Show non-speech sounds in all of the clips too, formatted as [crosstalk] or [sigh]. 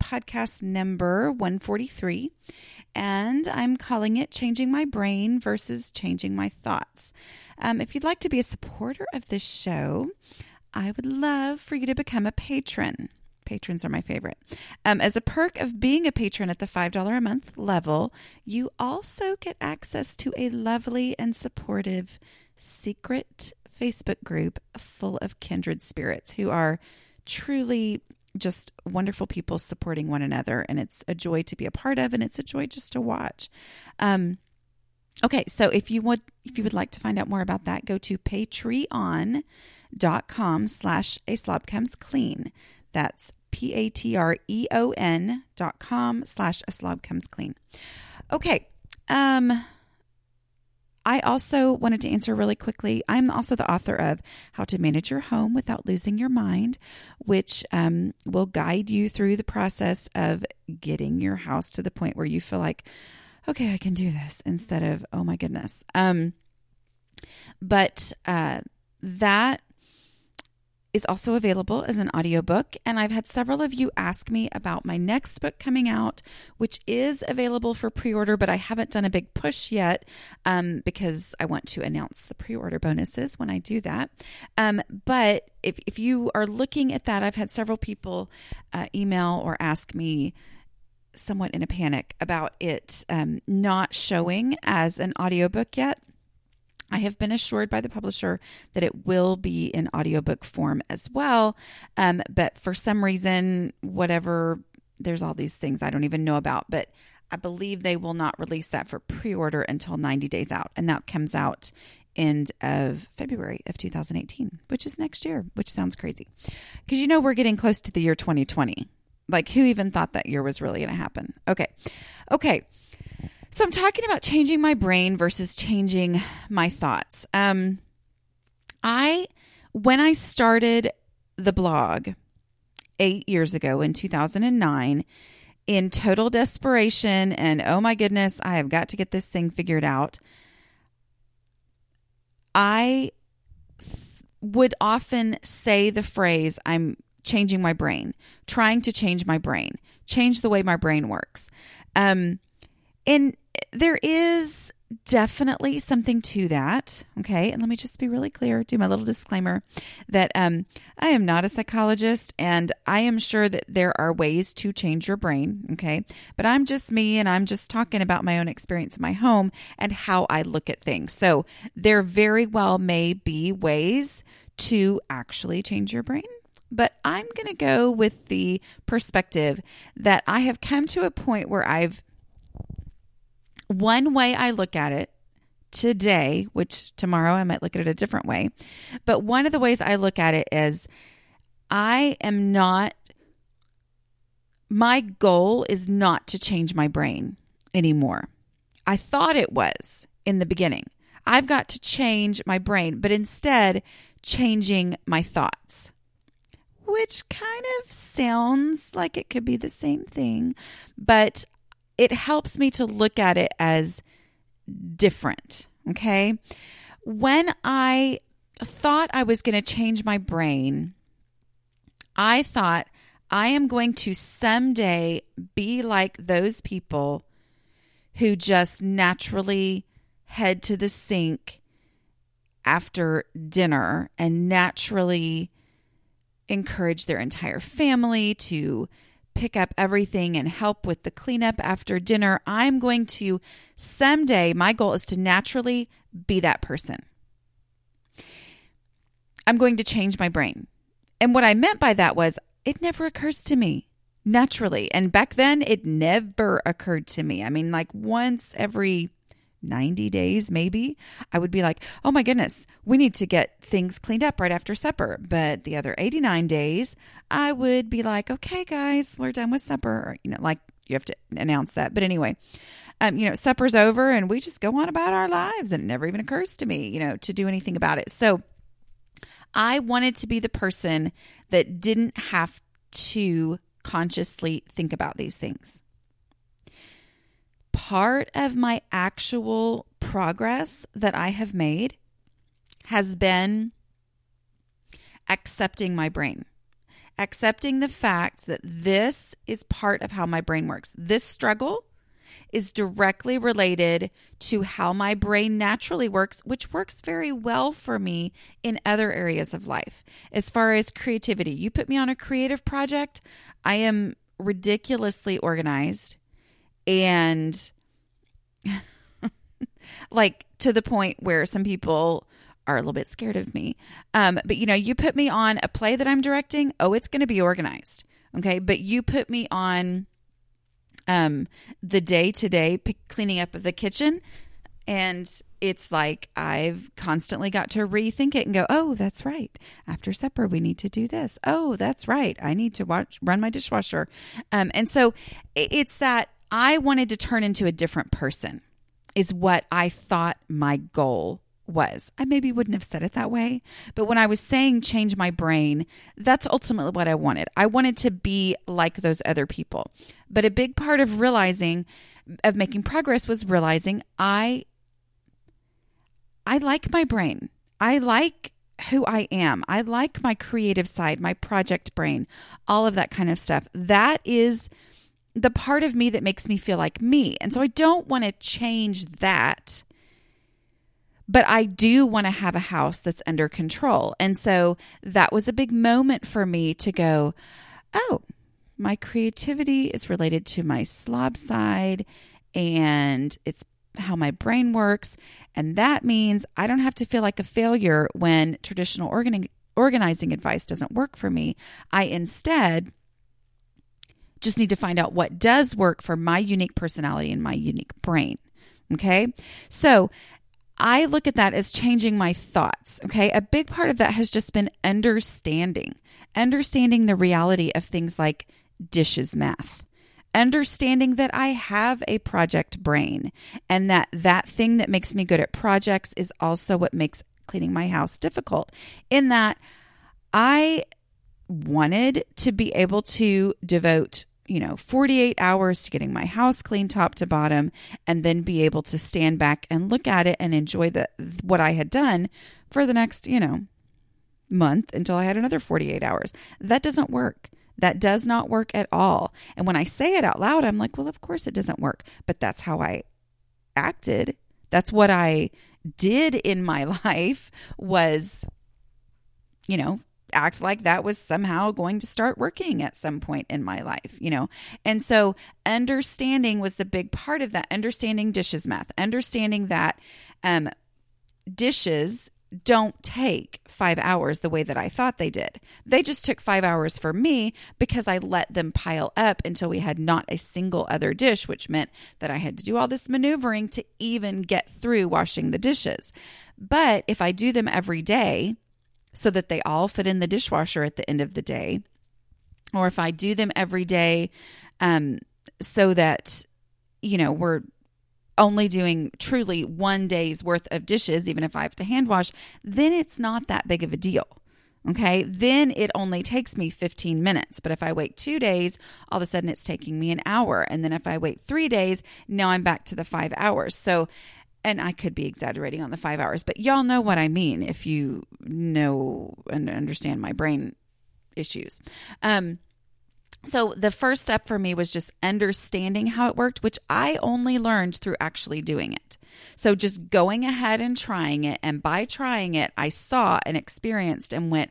podcast number 143 and I'm calling it Changing My Brain versus Changing My Thoughts. Um, if you'd like to be a supporter of this show, I would love for you to become a patron. Patrons are my favorite. Um, as a perk of being a patron at the $5 a month level, you also get access to a lovely and supportive secret Facebook group full of kindred spirits who are truly just wonderful people supporting one another and it's a joy to be a part of and it's a joy just to watch. Um okay so if you would if you would like to find out more about that go to patreon.com slash a slob comes clean. That's p-a-t-r-e-o-n dot com slash a slob comes clean. Okay um I also wanted to answer really quickly. I'm also the author of How to Manage Your Home Without Losing Your Mind, which um, will guide you through the process of getting your house to the point where you feel like, okay, I can do this instead of, oh my goodness. Um, but uh, that is also available as an audiobook and I've had several of you ask me about my next book coming out which is available for pre-order but I haven't done a big push yet um, because I want to announce the pre-order bonuses when I do that. Um, but if, if you are looking at that I've had several people uh, email or ask me somewhat in a panic about it um, not showing as an audiobook yet I have been assured by the publisher that it will be in audiobook form as well. Um, but for some reason, whatever, there's all these things I don't even know about. But I believe they will not release that for pre order until 90 days out. And that comes out end of February of 2018, which is next year, which sounds crazy. Because you know, we're getting close to the year 2020. Like, who even thought that year was really going to happen? Okay. Okay. So I'm talking about changing my brain versus changing my thoughts. Um, I, when I started the blog eight years ago in 2009, in total desperation and oh my goodness, I have got to get this thing figured out, I th- would often say the phrase, I'm changing my brain, trying to change my brain, change the way my brain works. Um, and there is definitely something to that. Okay. And let me just be really clear, do my little disclaimer that um, I am not a psychologist and I am sure that there are ways to change your brain. Okay. But I'm just me and I'm just talking about my own experience in my home and how I look at things. So there very well may be ways to actually change your brain. But I'm going to go with the perspective that I have come to a point where I've one way I look at it today, which tomorrow I might look at it a different way, but one of the ways I look at it is I am not, my goal is not to change my brain anymore. I thought it was in the beginning. I've got to change my brain, but instead, changing my thoughts, which kind of sounds like it could be the same thing, but it helps me to look at it as different. Okay. When I thought I was going to change my brain, I thought I am going to someday be like those people who just naturally head to the sink after dinner and naturally encourage their entire family to pick up everything and help with the cleanup after dinner. I'm going to someday, my goal is to naturally be that person. I'm going to change my brain. And what I meant by that was it never occurs to me naturally. And back then, it never occurred to me. I mean, like once every 90 days, maybe, I would be like, oh my goodness, we need to get things cleaned up right after supper. But the other 89 days, I would be like, okay, guys, we're done with supper. Or, you know, like you have to announce that. But anyway, um, you know, supper's over and we just go on about our lives and it never even occurs to me, you know, to do anything about it. So I wanted to be the person that didn't have to consciously think about these things. Part of my actual progress that I have made has been accepting my brain, accepting the fact that this is part of how my brain works. This struggle is directly related to how my brain naturally works, which works very well for me in other areas of life. As far as creativity, you put me on a creative project, I am ridiculously organized and [laughs] like to the point where some people are a little bit scared of me. Um, but you know, you put me on a play that I'm directing, oh, it's going to be organized. Okay. But you put me on um, the day to day cleaning up of the kitchen. And it's like I've constantly got to rethink it and go, oh, that's right. After supper, we need to do this. Oh, that's right. I need to watch, run my dishwasher. Um, and so it's that I wanted to turn into a different person, is what I thought my goal was. I maybe wouldn't have said it that way, but when I was saying change my brain, that's ultimately what I wanted. I wanted to be like those other people. But a big part of realizing of making progress was realizing I I like my brain. I like who I am. I like my creative side, my project brain, all of that kind of stuff. That is the part of me that makes me feel like me. And so I don't want to change that but I do want to have a house that's under control. And so that was a big moment for me to go, oh, my creativity is related to my slob side and it's how my brain works. And that means I don't have to feel like a failure when traditional organi- organizing advice doesn't work for me. I instead just need to find out what does work for my unique personality and my unique brain. Okay. So I look at that as changing my thoughts. Okay. A big part of that has just been understanding, understanding the reality of things like dishes math, understanding that I have a project brain and that that thing that makes me good at projects is also what makes cleaning my house difficult. In that I wanted to be able to devote you know, 48 hours to getting my house clean top to bottom and then be able to stand back and look at it and enjoy the what I had done for the next, you know, month until I had another 48 hours. That doesn't work. That does not work at all. And when I say it out loud, I'm like, well, of course it doesn't work, but that's how I acted. That's what I did in my [laughs] life was you know, act like that was somehow going to start working at some point in my life, you know? And so understanding was the big part of that, understanding dishes math, understanding that um, dishes don't take five hours the way that I thought they did. They just took five hours for me because I let them pile up until we had not a single other dish, which meant that I had to do all this maneuvering to even get through washing the dishes. But if I do them every day, so that they all fit in the dishwasher at the end of the day. Or if I do them every day um, so that, you know, we're only doing truly one day's worth of dishes, even if I have to hand wash, then it's not that big of a deal. Okay, then it only takes me 15 minutes. But if I wait two days, all of a sudden it's taking me an hour. And then if I wait three days, now I'm back to the five hours. So and I could be exaggerating on the five hours, but y'all know what I mean if you know and understand my brain issues. Um, so the first step for me was just understanding how it worked, which I only learned through actually doing it. So just going ahead and trying it. And by trying it, I saw and experienced and went,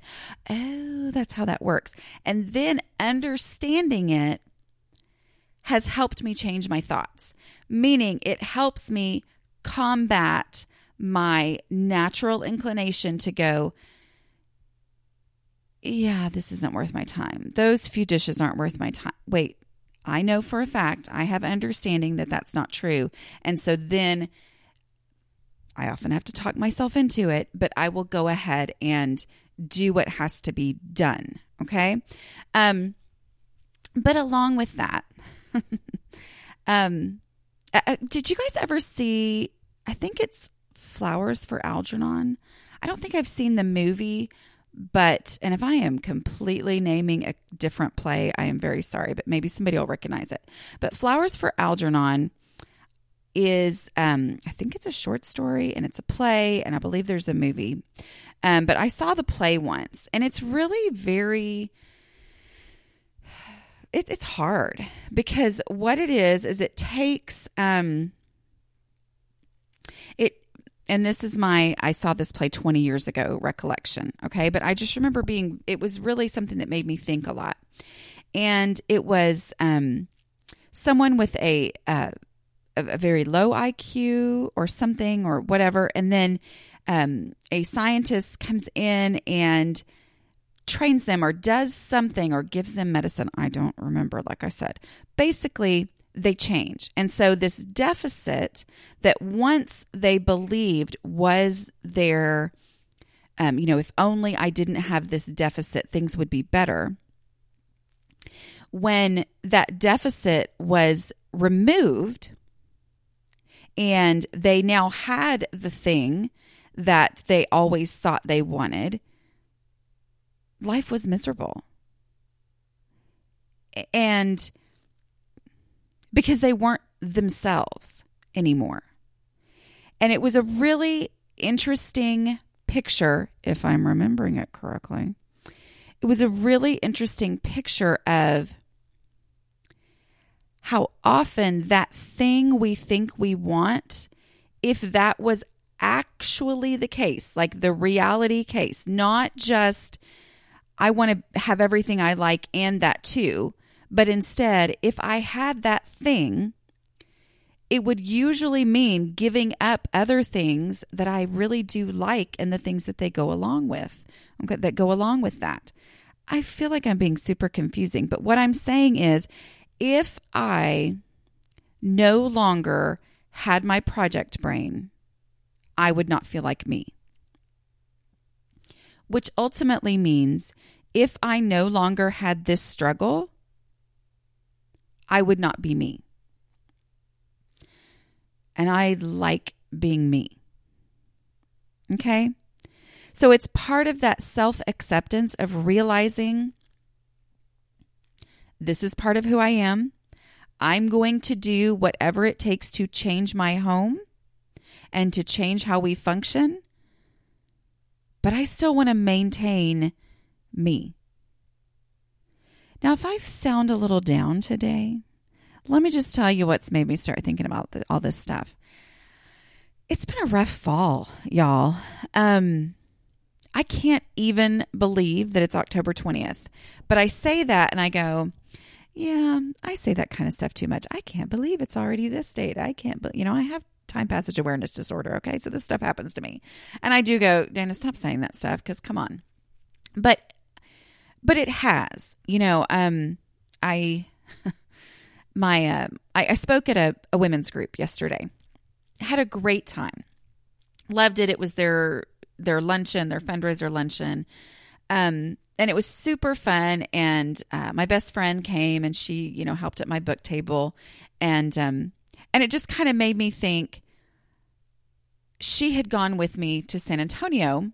oh, that's how that works. And then understanding it has helped me change my thoughts, meaning it helps me combat my natural inclination to go, yeah, this isn't worth my time. Those few dishes aren't worth my time. Wait, I know for a fact, I have understanding that that's not true. And so then I often have to talk myself into it, but I will go ahead and do what has to be done. Okay. Um, but along with that, [laughs] um, uh, uh, did you guys ever see? I think it's Flowers for Algernon. I don't think I've seen the movie, but and if I am completely naming a different play, I am very sorry, but maybe somebody will recognize it. But Flowers for Algernon is um I think it's a short story and it's a play and I believe there's a movie. Um but I saw the play once and it's really very it, it's hard because what it is is it takes um it and this is my I saw this play 20 years ago recollection, okay? But I just remember being it was really something that made me think a lot. And it was um someone with a uh, a very low IQ or something or whatever and then um a scientist comes in and trains them or does something or gives them medicine. I don't remember, like I said. Basically, they change. And so, this deficit that once they believed was their, um, you know, if only I didn't have this deficit, things would be better. When that deficit was removed and they now had the thing that they always thought they wanted, life was miserable. And because they weren't themselves anymore. And it was a really interesting picture, if I'm remembering it correctly. It was a really interesting picture of how often that thing we think we want, if that was actually the case, like the reality case, not just I want to have everything I like and that too, but instead, if I had that thing, it would usually mean giving up other things that I really do like and the things that they go along with, okay, that go along with that. I feel like I'm being super confusing, but what I'm saying is if I no longer had my project brain, I would not feel like me. Which ultimately means if I no longer had this struggle, I would not be me. And I like being me. Okay? So it's part of that self acceptance of realizing this is part of who I am. I'm going to do whatever it takes to change my home and to change how we function. But I still want to maintain me. Now, if I sound a little down today, let me just tell you what's made me start thinking about all this stuff. It's been a rough fall, y'all. Um, I can't even believe that it's October 20th. But I say that and I go, yeah, I say that kind of stuff too much. I can't believe it's already this date. I can't, but you know, I have time passage awareness disorder. Okay. So this stuff happens to me. And I do go, Dana, stop saying that stuff because come on. But but it has. You know, um, I [laughs] my uh, I, I spoke at a, a women's group yesterday. Had a great time. Loved it. It was their their luncheon, their fundraiser luncheon. Um, and it was super fun. And uh, my best friend came and she, you know, helped at my book table, and um, and it just kind of made me think. She had gone with me to San Antonio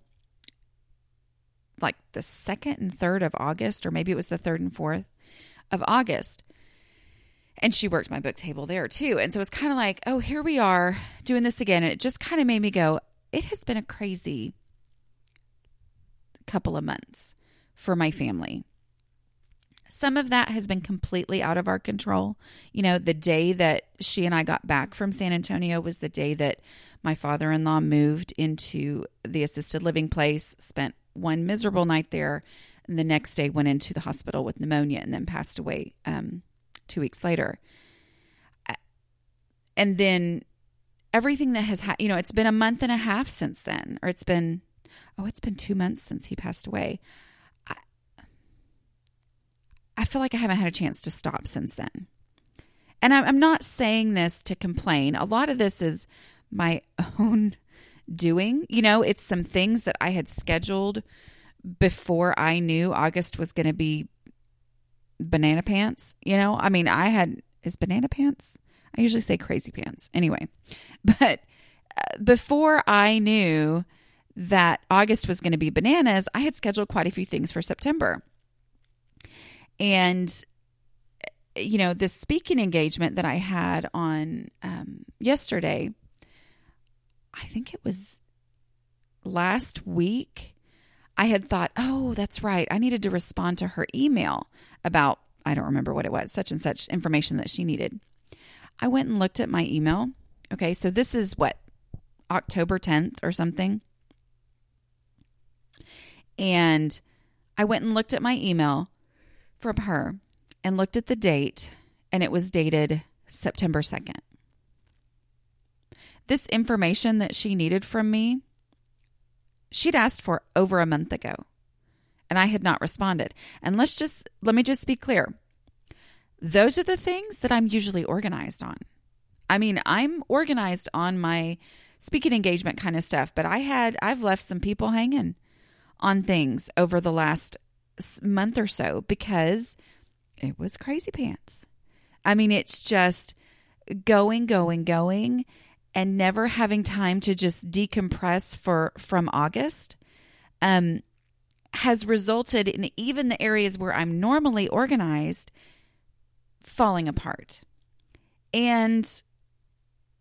like the second and third of August, or maybe it was the third and fourth of August. And she worked my book table there too. And so it's kind of like, oh, here we are doing this again. And it just kind of made me go, it has been a crazy couple of months for my family. Some of that has been completely out of our control. You know, the day that she and I got back from San Antonio was the day that my father in law moved into the assisted living place, spent one miserable night there, and the next day went into the hospital with pneumonia and then passed away um, two weeks later. And then everything that has happened, you know, it's been a month and a half since then, or it's been, oh, it's been two months since he passed away. I, feel like I haven't had a chance to stop since then. And I'm not saying this to complain. A lot of this is my [laughs] own doing. You know, it's some things that I had scheduled before I knew August was going to be banana pants. You know, I mean, I had, is banana pants? I usually say crazy pants. Anyway, [laughs] but uh, before I knew that August was going to be bananas, I had scheduled quite a few things for September. And, you know, this speaking engagement that I had on um, yesterday, I think it was last week. I had thought, oh, that's right. I needed to respond to her email about, I don't remember what it was, such and such information that she needed. I went and looked at my email. Okay, so this is what, October 10th or something? And I went and looked at my email from her and looked at the date, and it was dated September 2nd. This information that she needed from me, she'd asked for over a month ago, and I had not responded. And let's just, let me just be clear. Those are the things that I'm usually organized on. I mean, I'm organized on my speaking engagement kind of stuff, but I had, I've left some people hanging on things over the last month or so because it was crazy pants. I mean, it's just going, going, going and never having time to just decompress for from August um, has resulted in even the areas where I'm normally organized falling apart. And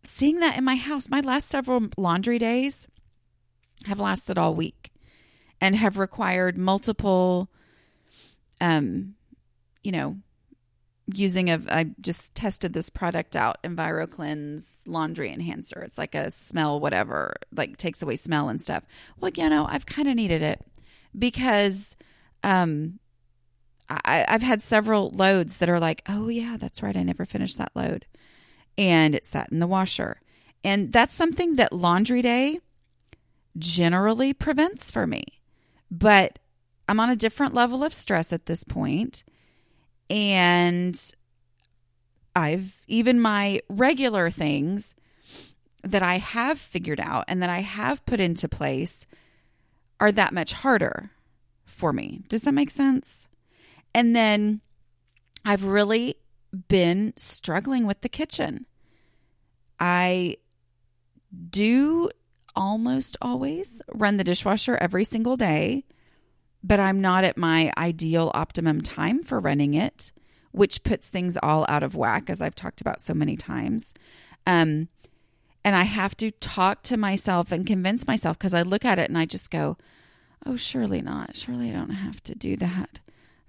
seeing that in my house, my last several laundry days have lasted all week and have required multiple um you know using of I just tested this product out EnviroCleanse laundry enhancer. It's like a smell whatever, like takes away smell and stuff. Well, you know, I've kind of needed it because um I, I've had several loads that are like, oh yeah, that's right, I never finished that load, and it sat in the washer, and that's something that laundry day generally prevents for me. But I'm on a different level of stress at this point, and I've even my regular things that I have figured out and that I have put into place are that much harder for me. Does that make sense? And then I've really been struggling with the kitchen. I do almost always run the dishwasher every single day, but I'm not at my ideal optimum time for running it, which puts things all out of whack, as I've talked about so many times. Um, and I have to talk to myself and convince myself because I look at it and I just go, oh, surely not. Surely I don't have to do that.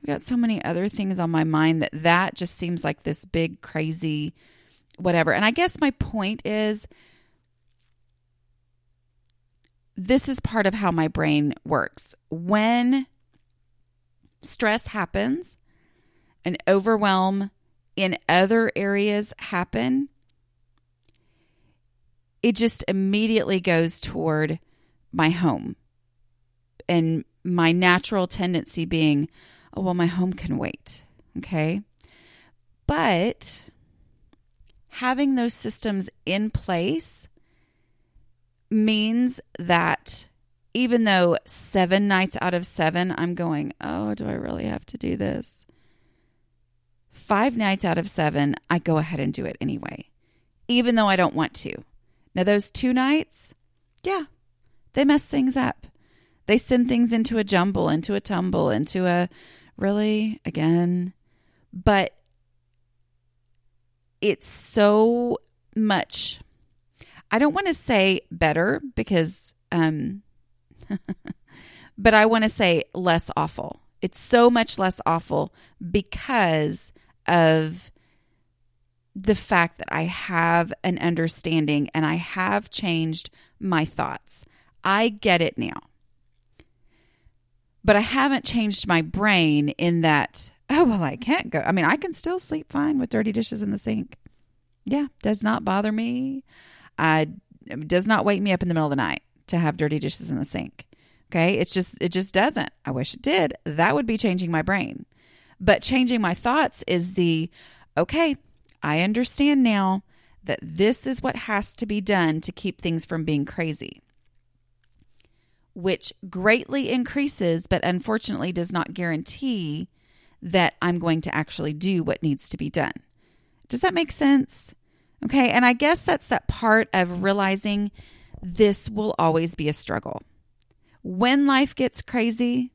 I've got so many other things on my mind that that just seems like this big, crazy, whatever. And I guess my point is this is part of how my brain works. When stress happens and overwhelm in other areas happen, it just immediately goes toward my home and my natural tendency being, oh, well, my home can wait. Okay. But having those systems in place means that even though seven nights out of seven, I'm going, oh, do I really have to do this? Five nights out of seven, I go ahead and do it anyway, even though I don't want to. Now, those two nights, yeah, they mess things up. They send things into a jumble, into a tumble, into a really, again. But it's so much I don't want to say better because, um, [laughs] but I want to say less awful. It's so much less awful because of the fact that I have an understanding and I have changed my thoughts. I get it now. But I haven't changed my brain in that, oh, well, I can't go. I mean, I can still sleep fine with dirty dishes in the sink. Yeah, does not bother me. I it does not wake me up in the middle of the night to have dirty dishes in the sink. Okay? It's just it just doesn't. I wish it did. That would be changing my brain. But changing my thoughts is the okay, I understand now that this is what has to be done to keep things from being crazy. Which greatly increases, but unfortunately does not guarantee that I'm going to actually do what needs to be done. Does that make sense? Okay. And I guess that's that part of realizing this will always be a struggle. When life gets crazy,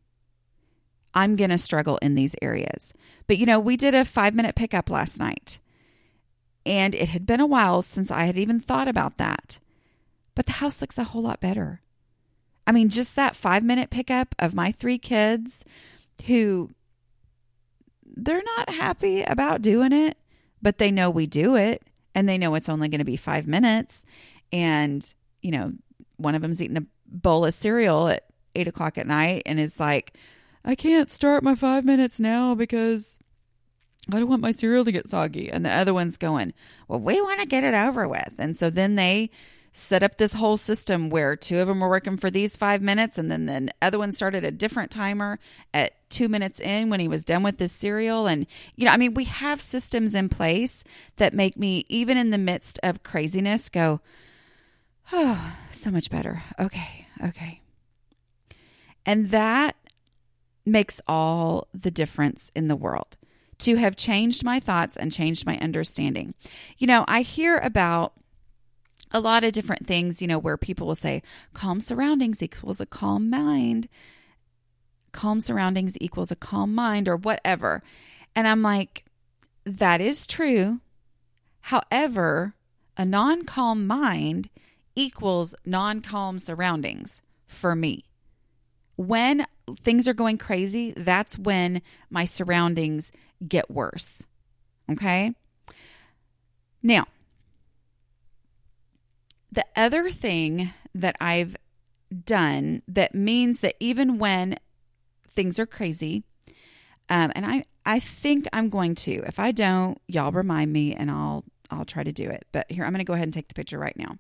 I'm going to struggle in these areas. But you know, we did a five minute pickup last night, and it had been a while since I had even thought about that. But the house looks a whole lot better. I mean, just that five minute pickup of my three kids who they're not happy about doing it, but they know we do it and they know it's only going to be five minutes. And, you know, one of them's eating a bowl of cereal at eight o'clock at night and is like, I can't start my five minutes now because I don't want my cereal to get soggy. And the other one's going, Well, we want to get it over with. And so then they set up this whole system where two of them were working for these five minutes and then the other one started a different timer at two minutes in when he was done with this cereal. And you know i mean we have systems in place that make me even in the midst of craziness go oh so much better. Okay okay. And that makes all the difference in the world to have changed my thoughts and changed my understanding. You know, I hear about a lot of different things, you know, where people will say calm surroundings equals a calm mind, calm surroundings equals a calm mind, or whatever. And I'm like, that is true. However, a non calm mind equals non calm surroundings for me. When things are going crazy, that's when my surroundings get worse. Okay. Now, the other thing that I've done that means that even when things are crazy, um, and I, I think I'm going to. If I don't, y'all remind me and I'll I'll try to do it. But here I'm going to go ahead and take the picture right now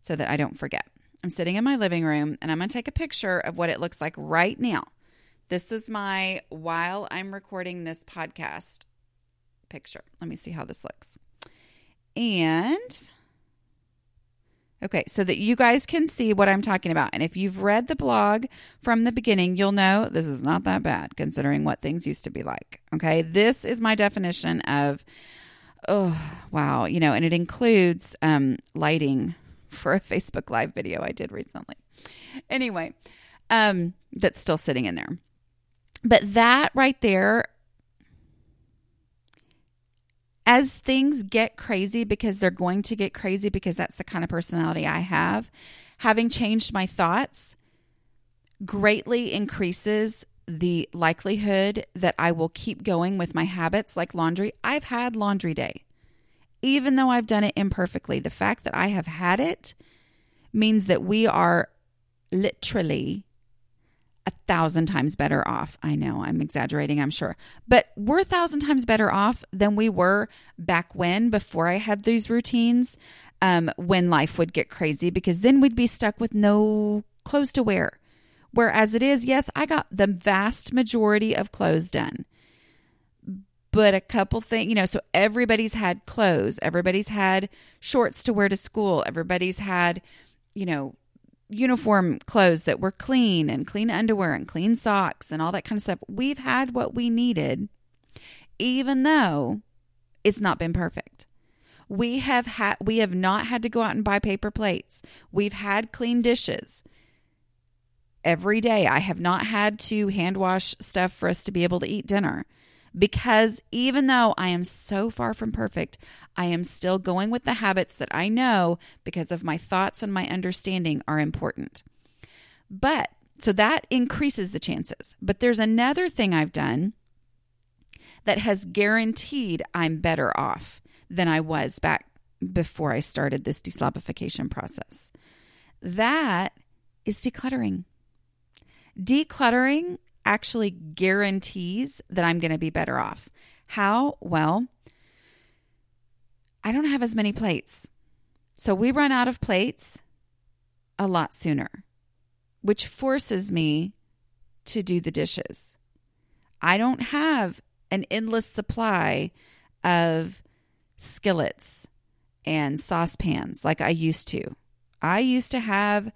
so that I don't forget. I'm sitting in my living room and I'm going to take a picture of what it looks like right now. This is my while I'm recording this podcast picture. Let me see how this looks. And okay, so that you guys can see what I'm talking about. And if you've read the blog from the beginning, you'll know this is not that bad considering what things used to be like. Okay, this is my definition of oh wow, you know, and it includes um, lighting for a Facebook Live video I did recently. Anyway, um, that's still sitting in there. But that right there, as things get crazy, because they're going to get crazy because that's the kind of personality I have, having changed my thoughts greatly increases the likelihood that I will keep going with my habits like laundry. I've had laundry day even though I've done it imperfectly, the fact that I have had it means that we are literally a thousand times better off. I know I'm exaggerating, I'm sure, but we're a thousand times better off than we were back when, before I had these routines, um, when life would get crazy, because then we'd be stuck with no clothes to wear. Whereas it is, yes, I got the vast majority of clothes done but a couple things, you know, so everybody's had clothes, everybody's had shorts to wear to school, everybody's had, you know, uniform clothes that were clean and clean underwear and clean socks and all that kind of stuff. We've had what we needed, even though it's not been perfect. We have had we have not had to go out and buy paper plates. We've had clean dishes. Every day I have not had to hand wash stuff for us to be able to eat dinner because even though I am so far from perfect, I am still going with the habits that I know because of my thoughts and my understanding are important. But so that increases the chances. But there's another thing I've done that has guaranteed I'm better off than I was back before I started this deslobification process. That is decluttering. Decluttering actually guarantees that I'm going to be better off. How? Well, I don't have as many plates. So we run out of plates a lot sooner, which forces me to do the dishes. I don't have an endless supply of skillets and saucepans like I used to. I used to have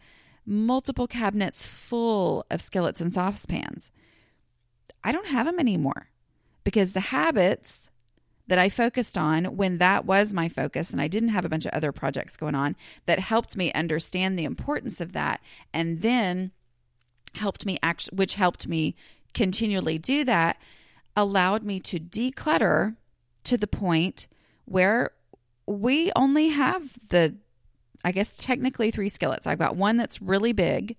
multiple cabinets full of skillets and saucepans. I don't have them anymore because the habits that I focused on when that was my focus and I didn't have a bunch of other projects going on that helped me understand the importance of that and then helped me act which helped me continually do that allowed me to declutter to the point where we only have the I guess technically three skillets. I've got one that's really big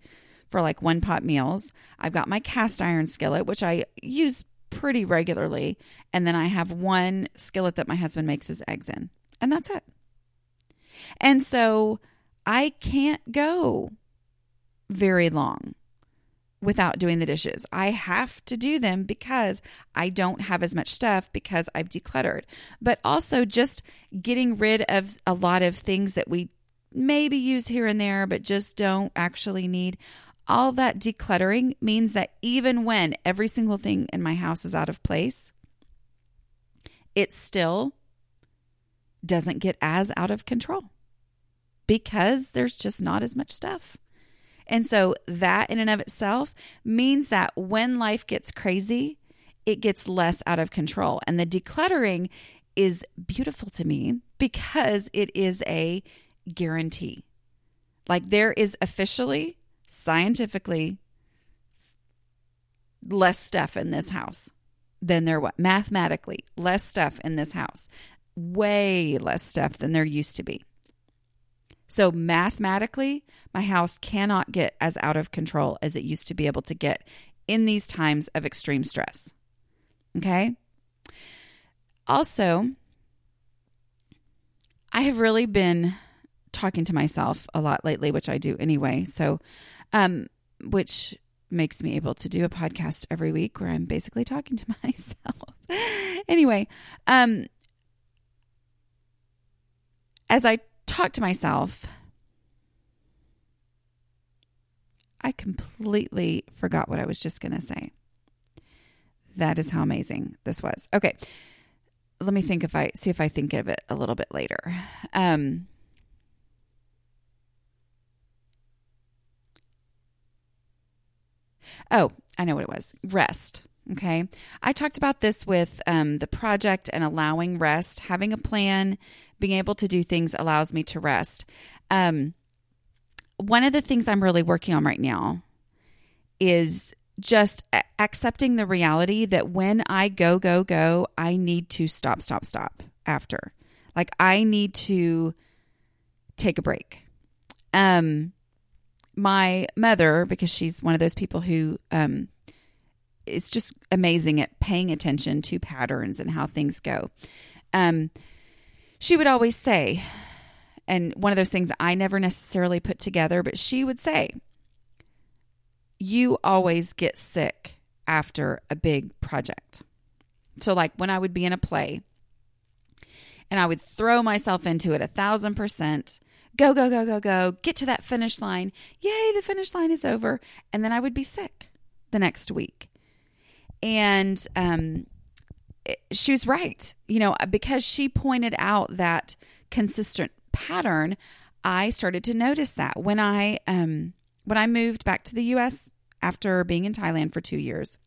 for like one pot meals. I've got my cast iron skillet, which I use pretty regularly. And then I have one skillet that my husband makes his eggs in. And that's it. And so I can't go very long without doing the dishes. I have to do them because I don't have as much stuff because I've decluttered. But also just getting rid of a lot of things that we maybe use here and there, but just don't actually need. All that decluttering means that even when every single thing in my house is out of place, it still doesn't get as out of control because there's just not as much stuff. And so that in and of itself means that when life gets crazy, it gets less out of control. And the decluttering is beautiful to me because it is a guarantee. Like there is officially, scientifically, less stuff in this house than there was mathematically less stuff in this house. Way less stuff than there used to be. So mathematically my house cannot get as out of control as it used to be able to get in these times of extreme stress. Okay? Also i have really been talking to myself a lot lately, which I do anyway. So, um, which makes me able to do a podcast every week where I'm basically talking to [laughs] myself. anyway, um, as I talk to myself, I completely forgot what I was just going to say. That is how amazing this was. Okay. Let me think if I see if I think of it a little bit later. Um, Oh, I know what it was rest. Okay. I talked about this with um, the project and allowing rest, having a plan, being able to do things allows me to rest. Um, one of the things I'm really working on right now is just accepting the reality that when I go, go, go, I need to stop, stop, stop after. Like I need to take a break. Um, my mother, because she's one of those people who um, is just amazing at paying attention to patterns and how things go. Um, she would always say, and one of those things I never necessarily put together, but she would say, You always get sick after a big project. So, like when I would be in a play and I would throw myself into it a thousand percent go, go, go, go, go, get to that finish line. Yay, the finish line is over. And then I would be sick the next week. And um, she was right. You know, because she pointed out that consistent pattern, I started to notice that when I um, when I moved back to the US after being in Thailand for 2 years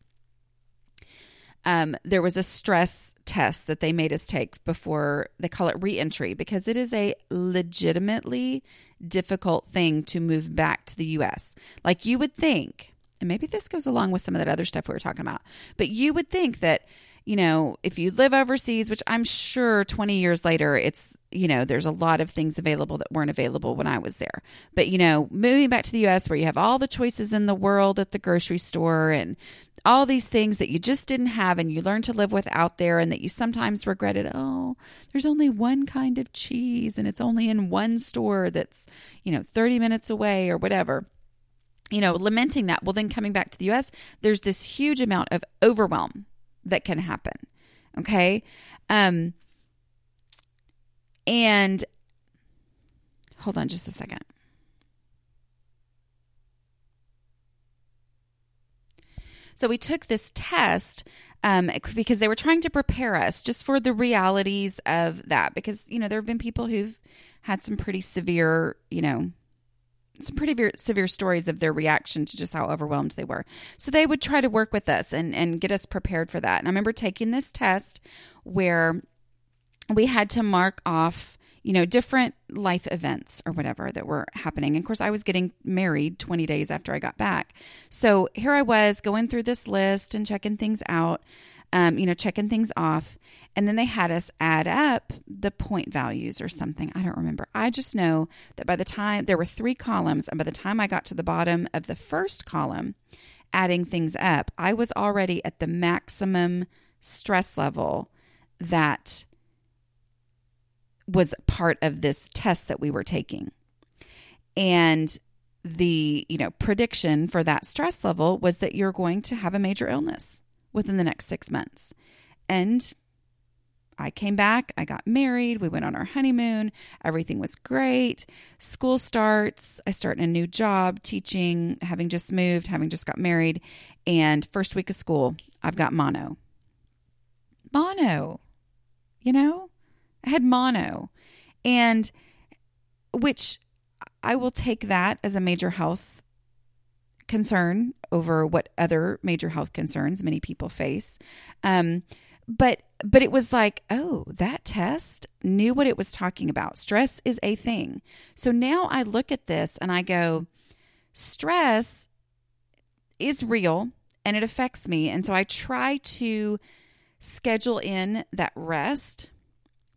um, there was a stress test that they made us take before they call it reentry because it is a legitimately difficult thing to move back to the US. Like you would think, and maybe this goes along with some of that other stuff we were talking about, but you would think that you know, if you live overseas, which I'm sure 20 years later, it's, you know, there's a lot of things available that weren't available when I was there. But, you know, moving back to the US where you have all the choices in the world at the grocery store and all these things that you just didn't have and you learn to live with out there and that you sometimes regretted, oh, there's only one kind of cheese and it's only in one store that's, you know, 30 minutes away or whatever you know, lamenting that. Well, then coming back to the US, there's this huge amount of overwhelm that can happen. Okay. Um, and hold on just a second. So we took this test um, because they were trying to prepare us just for the realities of that. Because, you know, there have been people who've had some pretty severe, you know, some pretty severe, severe stories of their reaction to just how overwhelmed they were. So they would try to work with us and, and get us prepared for that. And I remember taking this test where we had to mark off you know, different life events or whatever that were happening. And of course, I was getting married 20 days after I got back. So here I was going through this list and checking things out, um, you know, checking things off. And then they had us add up the point values or something. I don't remember. I just know that by the time there were three columns, and by the time I got to the bottom of the first column, adding things up, I was already at the maximum stress level that was part of this test that we were taking. And the, you know, prediction for that stress level was that you're going to have a major illness within the next 6 months. And I came back, I got married, we went on our honeymoon, everything was great. School starts, I start in a new job, teaching, having just moved, having just got married, and first week of school, I've got mono. Mono. You know? Had mono. And which I will take that as a major health concern over what other major health concerns many people face. Um, but but it was like, oh, that test knew what it was talking about. Stress is a thing. So now I look at this and I go, stress is real and it affects me. And so I try to schedule in that rest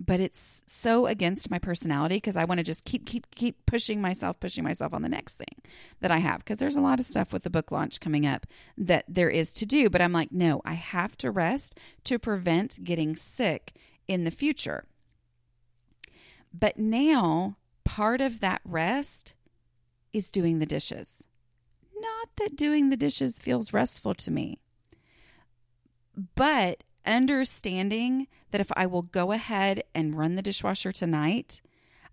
but it's so against my personality because I want to just keep keep keep pushing myself pushing myself on the next thing that I have. Because there's a lot of stuff with the book launch coming up that there is to do but I'm like no I have to rest to prevent getting sick in the future. But now part of that rest is doing the dishes. Not that doing the dishes feels restful to me but understanding that if I will go ahead and run the dishwasher tonight,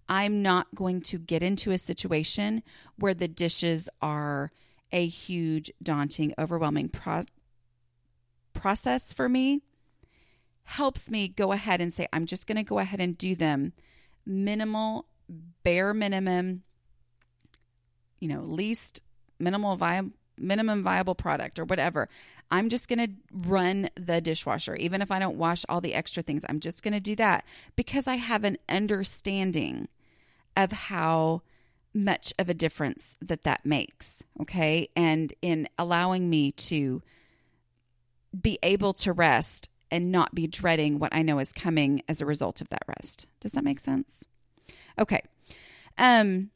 I'm not going to get into a situation where the dishes are a huge, daunting, overwhelming pro- process for me. Helps me go ahead and say, I'm just going to go ahead and do them minimal, bare minimum, you know, least minimal viable minimum viable product or whatever. I'm just going to run the dishwasher. Even if I don't wash all the extra things, I'm just going to do that because I have an understanding of how much of a difference that that makes. Okay. And in allowing me to be able to rest and not be dreading what I know is coming as a result of that rest. Does that make sense? Okay. Um,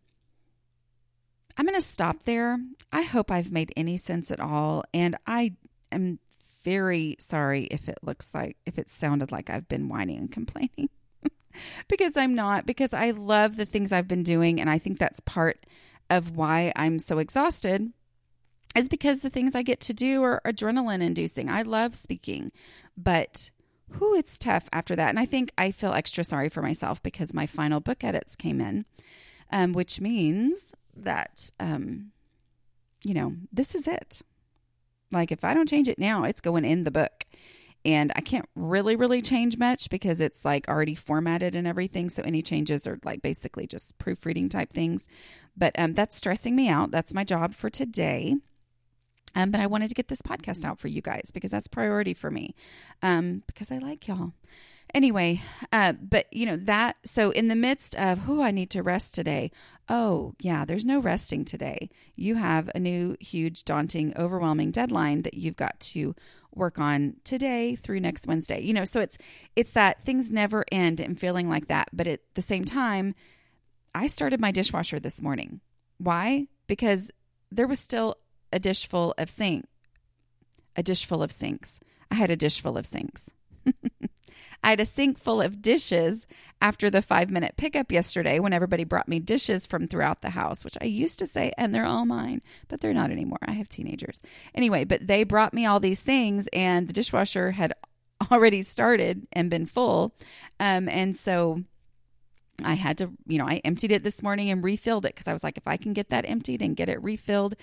I'm going to stop there. I hope I've made any sense at all. And I am very sorry if it looks like, if it sounded like I've been whining and complaining. [laughs] because I'm not, because I love the things I've been doing. And I think that's part of why I'm so exhausted, is because the things I get to do are adrenaline inducing. I love speaking, but who it's tough after that. And I think I feel extra sorry for myself because my final book edits came in, um, which means that um you know this is it. Like if i don't change it now it's going in the book. And i can't really really change much because it's like already formatted and everything. So any changes are like basically just proofreading type things. But um that's stressing me out. That's my job for today. Um, but I wanted to get this podcast out for you guys because that's priority for me. Um, because I like y'all anyway, uh, but you know that. So in the midst of who I need to rest today. Oh yeah, there's no resting today. You have a new, huge, daunting, overwhelming deadline that you've got to work on today through next Wednesday. You know, so it's it's that things never end and feeling like that. But at the same time, I started my dishwasher this morning. Why? Because there was still a dish full of sink, a dish full of sinks. I had a dish full of sinks. I had a sink full of dishes after the five minute pickup yesterday when everybody brought me dishes from throughout the house, which I used to say, and they're all mine, but they're not anymore. I have teenagers. Anyway, but they brought me all these things, and the dishwasher had already started and been full. Um, and so I had to, you know, I emptied it this morning and refilled it because I was like, if I can get that emptied and get it refilled,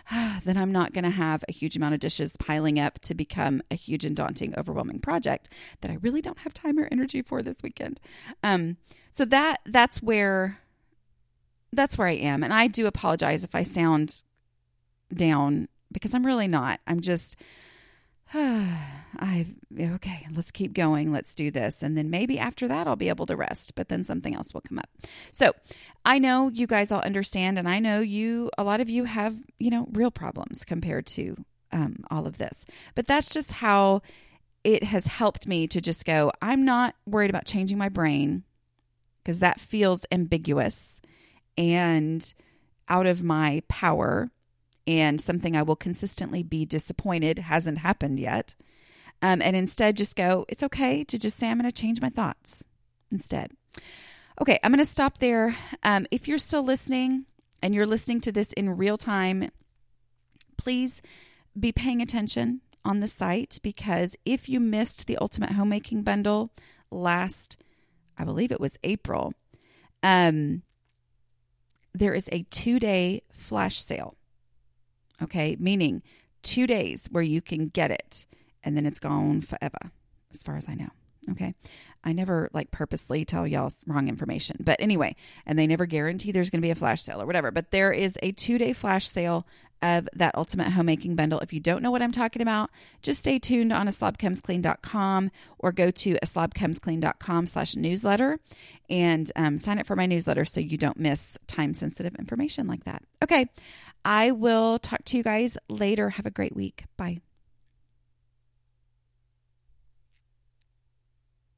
[sighs] then I'm not going to have a huge amount of dishes piling up to become a huge and daunting, overwhelming project that I really don't have time or energy for this weekend. Um, so that that's where that's where I am, and I do apologize if I sound down because I'm really not. I'm just [sighs] I okay, let's keep going. Let's do this. And then maybe after that I'll be able to rest, but then something else will come up. So, I know you guys all understand and I know you a lot of you have, you know, real problems compared to um, all of this. But that's just how it has helped me to just go, I'm not worried about changing my brain because that feels ambiguous and out of my power and something I will consistently be disappointed hasn't happened yet. Um, and instead, just go, it's okay to just say, I'm going to change my thoughts instead. Okay, I'm going to stop there. Um, if you're still listening and you're listening to this in real time, please be paying attention on the site because if you missed the Ultimate Homemaking Bundle last, I believe it was April, um, there is a two day flash sale Okay. Meaning two days where you can get it and then it's gone forever, as far as I know. Okay. I never like purposely tell y'all wrong information. But anyway, and they never guarantee there's going to be a flash sale or whatever. But there is a two day flash sale of that ultimate homemaking bundle. If you don't know what I'm talking about, just stay tuned on aslobcomesclean.com or go to aslobcomesclean.com slash newsletter and um, sign up for my newsletter so you don't miss time sensitive information like that. Okay. I will talk to you guys later. Have a great week. Bye.